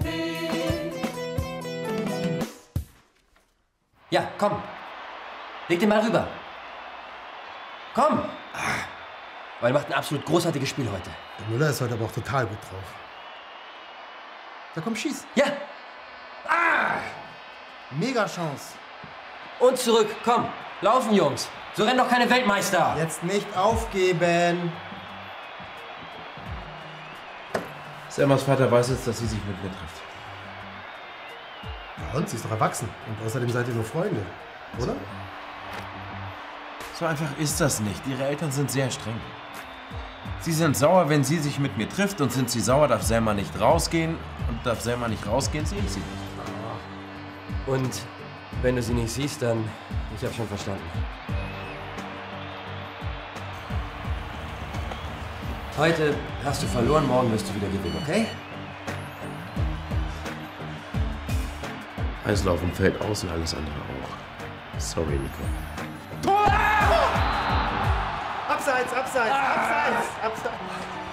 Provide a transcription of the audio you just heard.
dein Weg. Ja, komm. Leg den mal rüber. Komm. Ah. Weil macht ein absolut großartiges Spiel heute. Der Müller ist heute aber auch total gut drauf. Da komm, schieß. Ja. Ah! Mega Chance. Und zurück, komm. Laufen, Jungs. So rennen doch keine Weltmeister. Jetzt nicht aufgeben. Selmas Vater weiß jetzt, dass sie sich mit mir trifft. Ja, und sie ist doch erwachsen. Und außerdem seid ihr nur Freunde, oder? So einfach ist das nicht. Ihre Eltern sind sehr streng. Sie sind sauer, wenn sie sich mit mir trifft und sind sie sauer, darf Selma nicht rausgehen und darf Selma nicht rausgehen, sehe ich sie nicht. Und wenn du sie nicht siehst, dann... Ich hab schon verstanden. Heute hast du verloren, morgen wirst du wieder gewinnen, okay? Eislaufen fällt aus und alles andere auch. Sorry, Nico. Abseits, abseits, abseits, abseits.